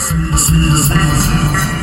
See the